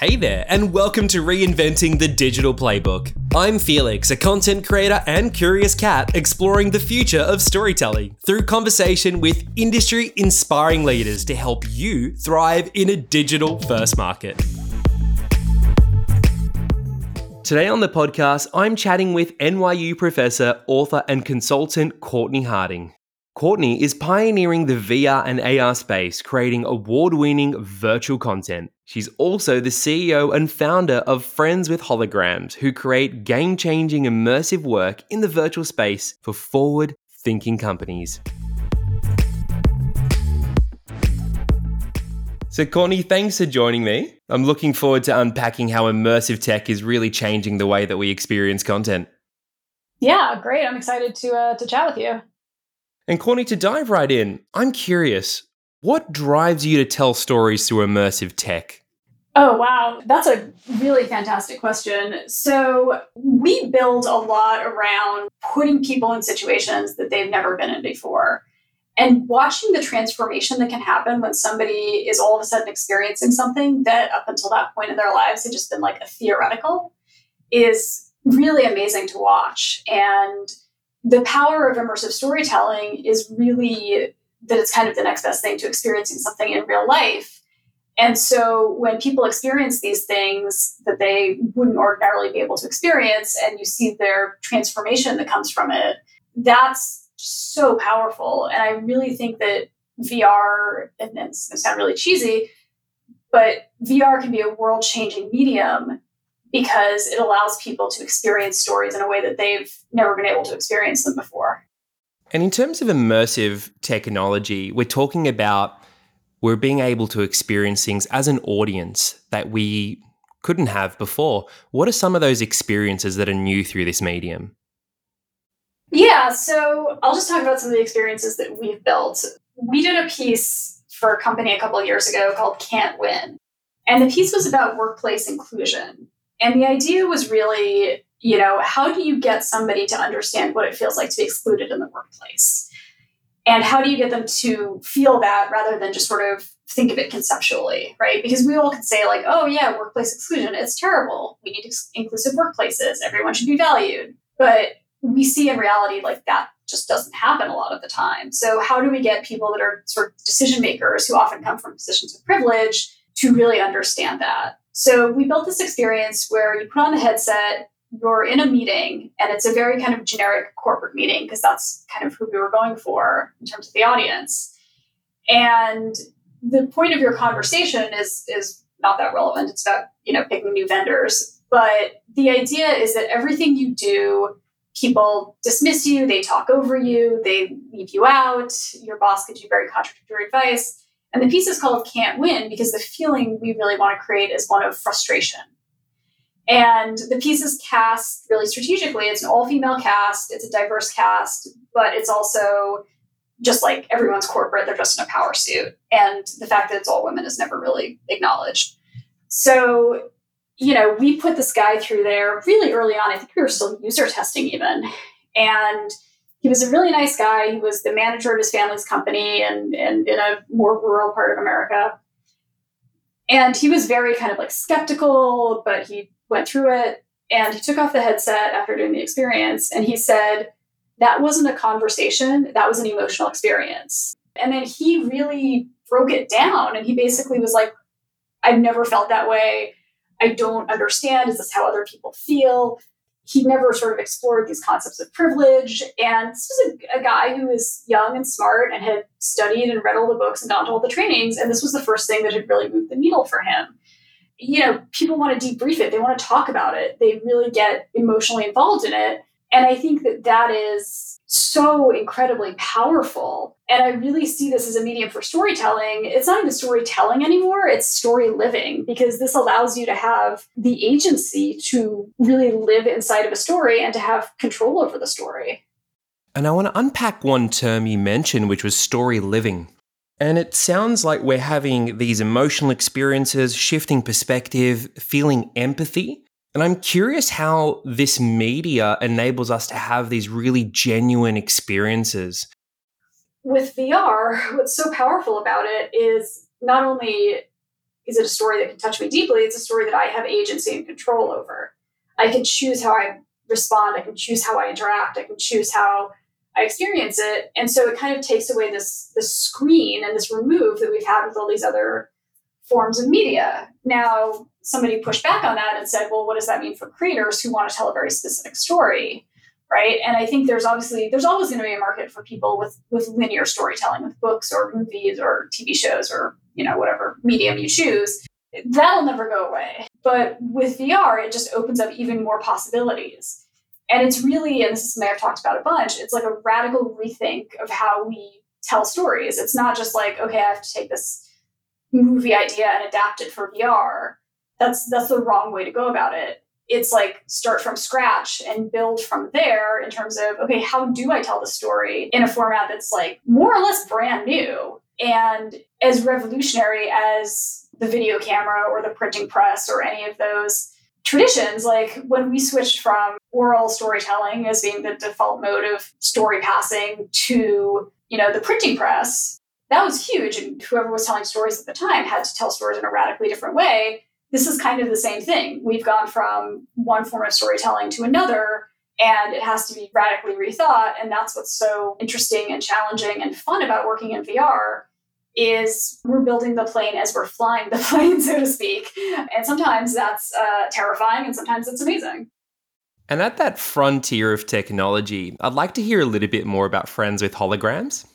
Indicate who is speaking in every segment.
Speaker 1: Hey there, and welcome to Reinventing the Digital Playbook. I'm Felix, a content creator and curious cat exploring the future of storytelling through conversation with industry inspiring leaders to help you thrive in a digital first market. Today on the podcast, I'm chatting with NYU professor, author, and consultant Cortney Harding. Cortney is pioneering the VR and AR space, creating award winning virtual content. She's also the CEO and founder of Friends with Holograms, who create game changing immersive work in the virtual space for forward thinking companies. So, Cortney, thanks for joining me. I'm looking forward to unpacking how immersive tech is really changing the way that we experience content.
Speaker 2: Yeah, great. I'm excited to uh, to chat with you.
Speaker 1: And Cortney, to dive right in, I'm curious, what drives you to tell stories through immersive tech?
Speaker 2: Oh, wow. That's a really fantastic question. So, we build a lot around putting people in situations that they've never been in before. And watching the transformation that can happen when somebody is all of a sudden experiencing something that up until that point in their lives had just been like a theoretical is really amazing to watch. And the power of immersive storytelling is really that it's kind of the next best thing to experiencing something in real life. And so when people experience these things that they wouldn't ordinarily be able to experience, and you see their transformation that comes from it, that's so powerful. And I really think that VR, and it's going to sound really cheesy, but VR can be a world changing medium because it allows people to experience stories in a way that they've never been able to experience them before.
Speaker 1: And in terms of immersive technology, we're talking about we're being able to experience things as an audience that we couldn't have before. What are some of those experiences that are new through this medium?
Speaker 2: Yeah, so I'll just talk about some of the experiences that we've built. We did a piece for a company a couple of years ago called Can't Win. And the piece was about workplace inclusion. And the idea was really, you know, how do you get somebody to understand what it feels like to be excluded in the workplace? And how do you get them to feel that rather than just sort of think of it conceptually, right? Because we all can say, like, oh, yeah, workplace exclusion, it's terrible. We need inclusive workplaces. Everyone should be valued. But we see in reality, like, that just doesn't happen a lot of the time. So, how do we get people that are sort of decision makers who often come from positions of privilege to really understand that? So we built this experience where you put on the headset, you're in a meeting, and it's a very kind of generic corporate meeting because that's kind of who we were going for in terms of the audience. And the point of your conversation is is not that relevant. It's about you know picking new vendors, but the idea is that everything you do, people dismiss you, they talk over you, they leave you out. Your boss gives you very contradictory advice and the piece is called Can't Win because the feeling we really want to create is one of frustration. And the piece is cast really strategically. It's an all female cast, it's a diverse cast, but it's also just like everyone's corporate, they're just in a power suit. And the fact that it's all women is never really acknowledged. So, you know, we put this guy through there really early on. I think we were still user testing even. And he was a really nice guy. He was the manager of his family's company and, and in a more rural part of America. And he was very kind of like skeptical, but he went through it and he took off the headset after doing the experience and he said, That wasn't a conversation, that was an emotional experience. And then he really broke it down and he basically was like, I've never felt that way. I don't understand. Is this how other people feel? He never sort of explored these concepts of privilege. And this was a, a, guy who was young and smart and had studied and read all the books and gone to all the trainings. And this was the first thing that had really moved the needle for him. You know, people want to debrief it, they want to talk about it, they really get emotionally involved in it. And I think that that is so incredibly powerful. And I really see this as a medium for storytelling. It's not even storytelling anymore, it's story living because this allows you to have the agency to really live inside of a story and to have control over the story.
Speaker 1: And I want to unpack one term you mentioned, which was story living. And it sounds like we're having these emotional experiences, shifting perspective, feeling empathy. And I'm curious how this media enables us to have these really genuine experiences.
Speaker 2: With VR, what's so powerful about it is not only is it a story that can touch me deeply? It's a story that I have agency and control over. I can choose how I respond. I can choose how I interact. I can choose how I experience it. And so it kind of takes away this this screen and this remove that we've had with all these other forms of media. Now, somebody pushed back on that and said, well, what does that mean for creators who want to tell a very specific story? Right. And I think there's obviously there's always going to be a market for people with with linear storytelling, with books or movies or TV shows or, you know, whatever medium you choose. That'll never go away. But with VR, it just opens up even more possibilities. And it's really, and this is something I've talked about a bunch, it's like a radical rethink of how we tell stories. It's not just like, okay, I have to take this movie idea and adapt it for VR. That's that's the wrong way to go about it. It's like start from scratch and build from there in terms of okay, how do I tell the story in a format that's like more or less brand new and as revolutionary as the video camera or the printing press or any of those traditions like when we switched from oral storytelling as being the default mode of story passing to you know the printing press that was huge and whoever was telling stories at the time had to tell stories in a radically different way this is kind of the same thing we've gone from one form of storytelling to another and it has to be radically rethought and that's what's so interesting and challenging and fun about working in vr is we're building the plane as we're flying the plane, so to speak. And sometimes that's uh, terrifying and sometimes it's amazing.
Speaker 1: And at that frontier of technology, I'd like to hear a little bit more about Friends with Holograms.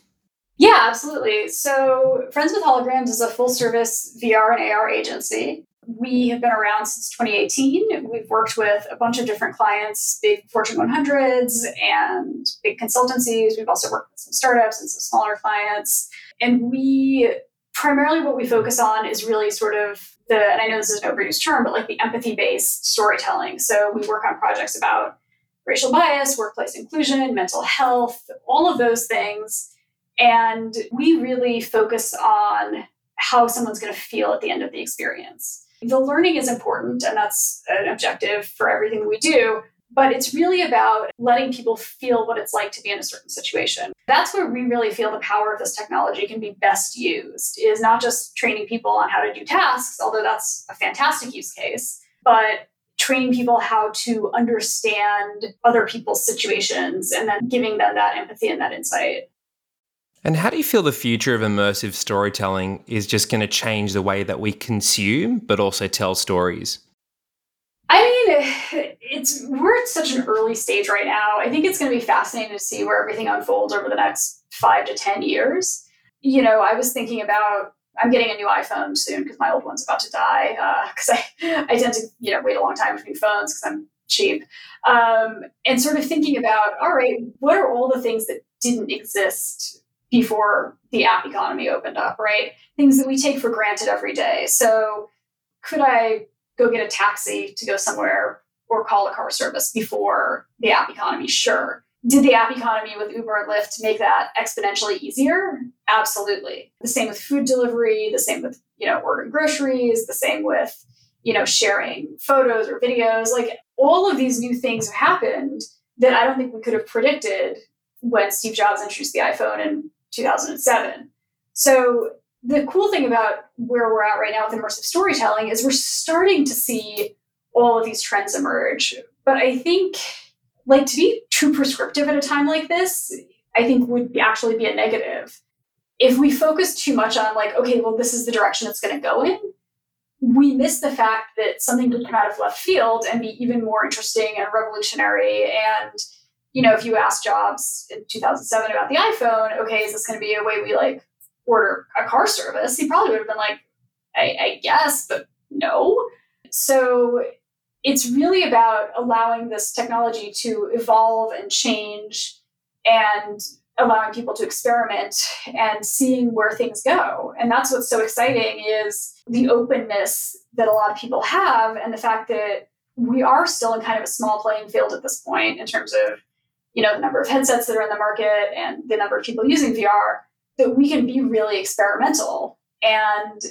Speaker 2: Yeah, absolutely. So, Friends with Holograms is a full service VR and AR agency. We have been around since 2018. We've worked with a bunch of different clients, big Fortune 100s and big consultancies. We've also worked with some startups and some smaller clients. And we primarily what we focus on is really sort of the, and I know this is an overused term, but like the empathy based storytelling. So we work on projects about racial bias, workplace inclusion, mental health, all of those things. And we really focus on how someone's going to feel at the end of the experience. The learning is important, and that's an objective for everything we do but it's really about letting people feel what it's like to be in a certain situation. That's where we really feel the power of this technology can be best used, is not just training people on how to do tasks, although that's a fantastic use case, but training people how to understand other people's situations and then giving them that empathy and that insight.
Speaker 1: And how do you feel the future of immersive storytelling is just going to change the way that we consume, but also tell stories?
Speaker 2: I mean, it's we're at such an early stage right now. I think it's going to be fascinating to see where everything unfolds over the next five to ten years. You know, I was thinking about I'm getting a new iPhone soon because my old one's about to die. Because uh, I I tend to you know wait a long time between phones because I'm cheap. Um, and sort of thinking about all right, what are all the things that didn't exist before the app economy opened up? Right, things that we take for granted every day. So could I go get a taxi to go somewhere or call a car service before the app economy? Sure. Did the app economy with Uber and Lyft make that exponentially easier? Absolutely. The same with food delivery, the same with, you know, ordering groceries, the same with, you know, sharing photos or videos. Like all of these new things have happened that I don't think we could have predicted when Steve Jobs introduced the iPhone in 2007. So the cool thing about where we're at right now with immersive storytelling is we're starting to see all of these trends emerge. But I think, like, to be too prescriptive at a time like this, I think would actually be a negative. If we focus too much on, like, okay, well, this is the direction it's going to go in, we miss the fact that something could come out of left field and be even more interesting and revolutionary. And, you know, if you ask Jobs in 2007 about the iPhone, okay, is this going to be a way we like order a car service? He probably would have been like, I, I guess, but no. So it's really about allowing this technology to evolve and change and allowing people to experiment and seeing where things go and that's what's so exciting is the openness that a lot of people have and the fact that we are still in kind of a small playing field at this point in terms of you know the number of headsets that are in the market and the number of people using vr that we can be really experimental and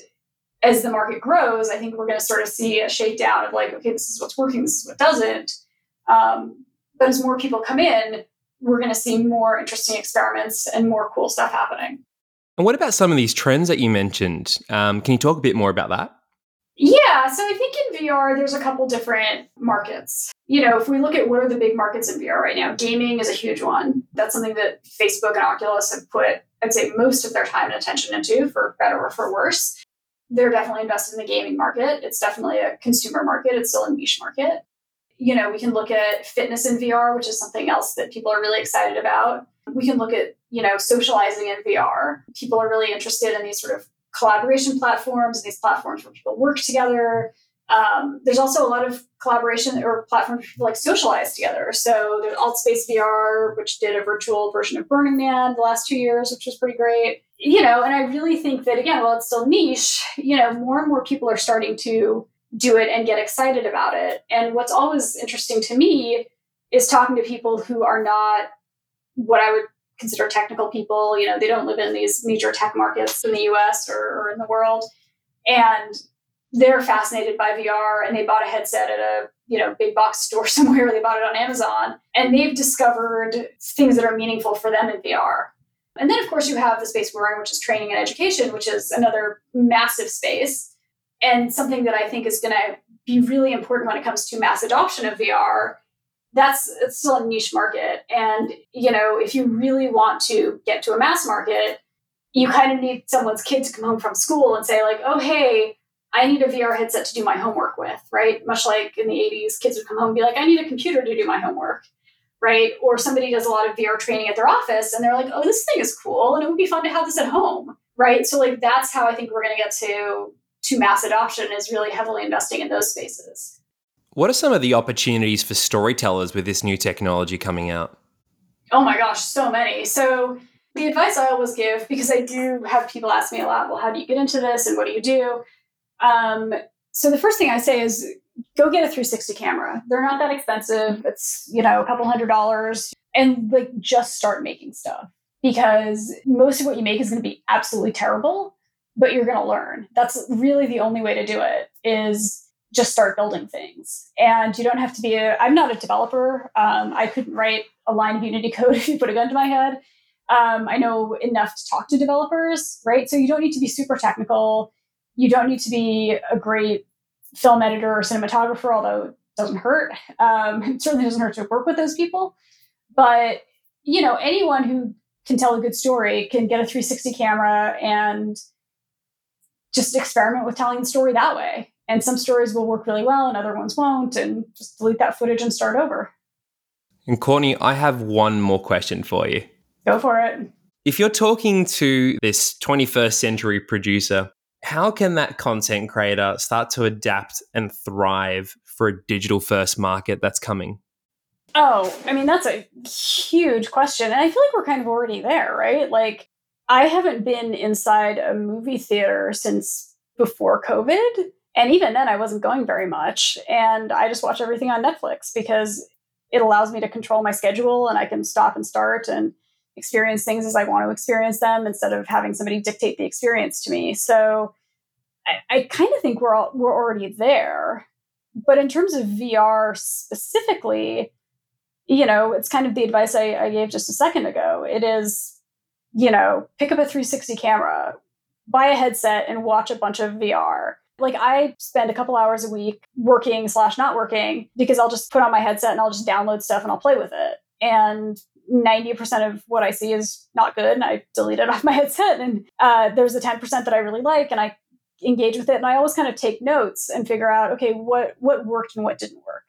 Speaker 2: as the market grows, I think we're going to sort of see a shakedown of like, okay, this is what's working, this is what doesn't. Um, but as more people come in, we're going to see more interesting experiments and more cool stuff happening.
Speaker 1: And what about some of these trends that you mentioned? Um, can you talk a bit more about that?
Speaker 2: Yeah, so I think in VR, there's a couple different markets. You know, if we look at what are the big markets in VR right now, gaming is a huge one. That's something that Facebook and Oculus have put, I'd say, most of their time and attention into, for better or for worse. They're definitely invested in the gaming market. It's definitely a consumer market, it's still a niche market. You know, we can look at fitness in VR, which is something else that people are really excited about. We can look at, you know, socializing in VR. People are really interested in these sort of collaboration platforms these platforms where people work together. Um, there's also a lot of collaboration or platforms where people like socialize together. So there's Altspace VR, which did a virtual version of Burning Man the last two years, which was pretty great. You know, and I really think that again, while it's still niche, you know, more and more people are starting to do it and get excited about it. And what's always interesting to me is talking to people who are not what I would consider technical people. You know, they don't live in these major tech markets in the US or, or in the world. And they're fascinated by VR and they bought a headset at a you know big box store somewhere they bought it on Amazon and they've discovered things that are meaningful for them in VR. And then of course you have the space we're in which is training and education which is another massive space and something that I think is going to be really important when it comes to mass adoption of VR that's it's still a niche market. And, you know, if you really want to get to a mass market, you kind of need someone's kid to come home from school and say, like, oh, hey, I need a VR headset to do my homework with, right? Much like in the 80s, kids would come home and be like, I need a computer to do my homework, right? Or somebody does a lot of VR training at their office and they're like, oh, this thing is cool and it would be fun to have this at home, right? So, like, that's how I think we're going to get to to mass adoption is really heavily investing in those spaces.
Speaker 1: What are some of the opportunities for storytellers with this new technology coming out?
Speaker 2: Oh my gosh, so many. So, the advice I always give, because I do have people ask me a lot, well, how do you get into this and what do you do? Um, so, the first thing I say is go get a 360 camera. They're not that expensive. It's, you know, a couple hundred dollars and like just start making stuff because most of what you make is going to be absolutely terrible, but you're going to learn. That's really the only way to do it is just start building things. And you don't have to be a, I'm not a developer. Um, I couldn't write a line of Unity code if you put a gun to my head. Um, I know enough to talk to developers, right? So you don't need to be super technical. You don't need to be a great film editor or cinematographer, although it doesn't hurt. Um, it certainly doesn't hurt to work with those people. But, you know, anyone who can tell a good story can get a 360 camera and just experiment with telling the story that way. And some stories will work really well and other ones won't, and just delete that footage and start over.
Speaker 1: And Cortney, I have one more question for you.
Speaker 2: Go for it.
Speaker 1: If you're talking to this 21st century producer, how can that content creator start to adapt and thrive for a digital first market that's coming?
Speaker 2: Oh, I mean, that's a huge question. And I feel like we're kind of already there, right? Like, I haven't been inside a movie theater since before COVID. And even then, I wasn't going very much. And I just watch everything on Netflix because it allows me to control my schedule and I can stop and start and experience things as I want to experience them instead of having somebody dictate the experience to me. So I, I kind of think we're all, we're already there. But in terms of VR specifically, you know, it's kind of the advice I, I gave just a second ago. It is, you know, pick up a 360 camera, buy a headset, and watch a bunch of VR like I spend a couple hours a week working slash not working because I'll just put on my headset and I'll just download stuff and I'll play with it. And 90% of what I see is not good and I delete it off my headset. And uh, there's the 10% that I really like and I engage with it. And I always kind of take notes and figure out, okay, what, what worked and what didn't work.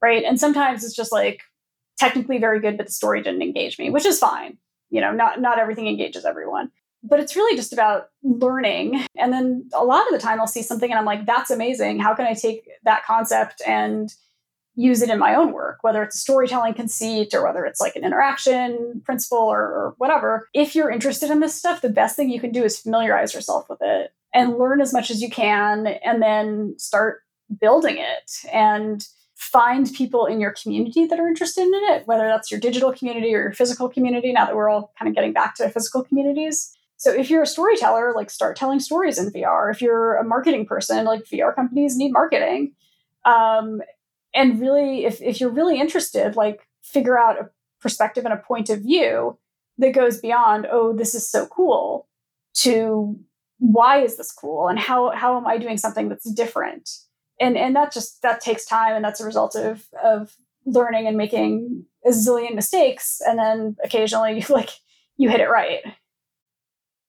Speaker 2: Right. And sometimes it's just like technically very good, but the story didn't engage me, which is fine. You know, not, not everything engages everyone but it's really just about learning. And then a lot of the time I'll see something and I'm like, that's amazing. How can I take that concept and use it in my own work, whether it's a storytelling conceit or whether it's like an interaction principle or, or, whatever. If you're interested in this stuff, the best thing you can do is familiarize yourself with it and learn as much as you can and then start building it and find people in your community that are interested in it, whether that's your digital community or your physical community, now that we're all kind of getting back to physical communities. So if you're a storyteller, like start telling stories in VR. If you're a marketing person, like VR companies need marketing. Um, and really, if, if you're really interested, like figure out a perspective and a point of view that goes beyond, oh, this is so cool, to why is this cool and how how am I doing something that's different? And and that just that takes time and that's a result of of learning and making a zillion mistakes and then occasionally you like you hit it right.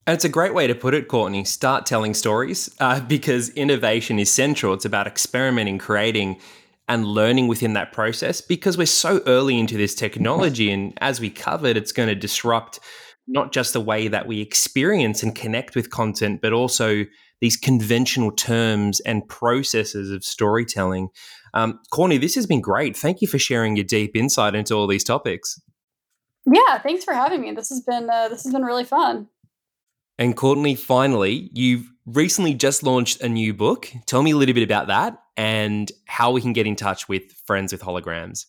Speaker 1: And it's a great way to put it, Cortney. Start telling stories uh, because innovation is central. It's about experimenting, creating, and learning within that process because we're so early into this technology. And as we covered, it's going to disrupt not just the way that we experience and connect with content, but also these conventional terms and processes of storytelling. Um, Cortney, this has been great. Thank you for sharing your deep insight into all these topics.
Speaker 2: Yeah, thanks for having me. This has been uh, this has been really fun.
Speaker 1: And Cortney, finally, you've recently just launched a new book. Tell me a little bit about that and how we can get in touch with Friends with Holograms.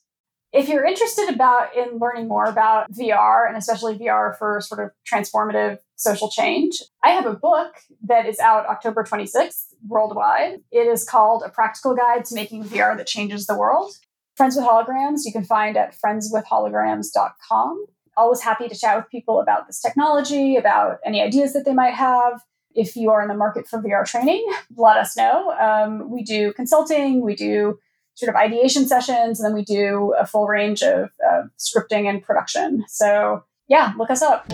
Speaker 2: If you're interested about in learning more about VR and especially VR for sort of transformative social change, I have a book that is out October 26th worldwide. It is called A Practical Guide to Making VR That Changes the World. Friends with Holograms, you can find at friendswithholograms.com always happy to chat with people about this technology, about any ideas that they might have. If you are in the market for VR training, let us know. Um, we do consulting, we do sort of ideation sessions, and then we do a full range of uh, scripting and production. So, yeah, look us up.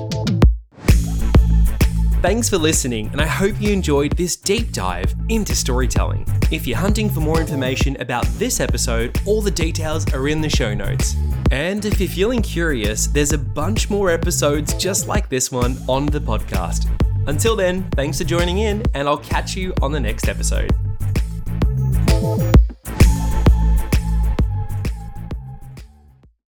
Speaker 1: Thanks for listening, and I hope you enjoyed this deep dive into storytelling. If you're hunting for more information about this episode, all the details are in the show notes. And if you're feeling curious, there's a bunch more episodes just like this one on the podcast. Until then, thanks for joining in, and I'll catch you on the next episode.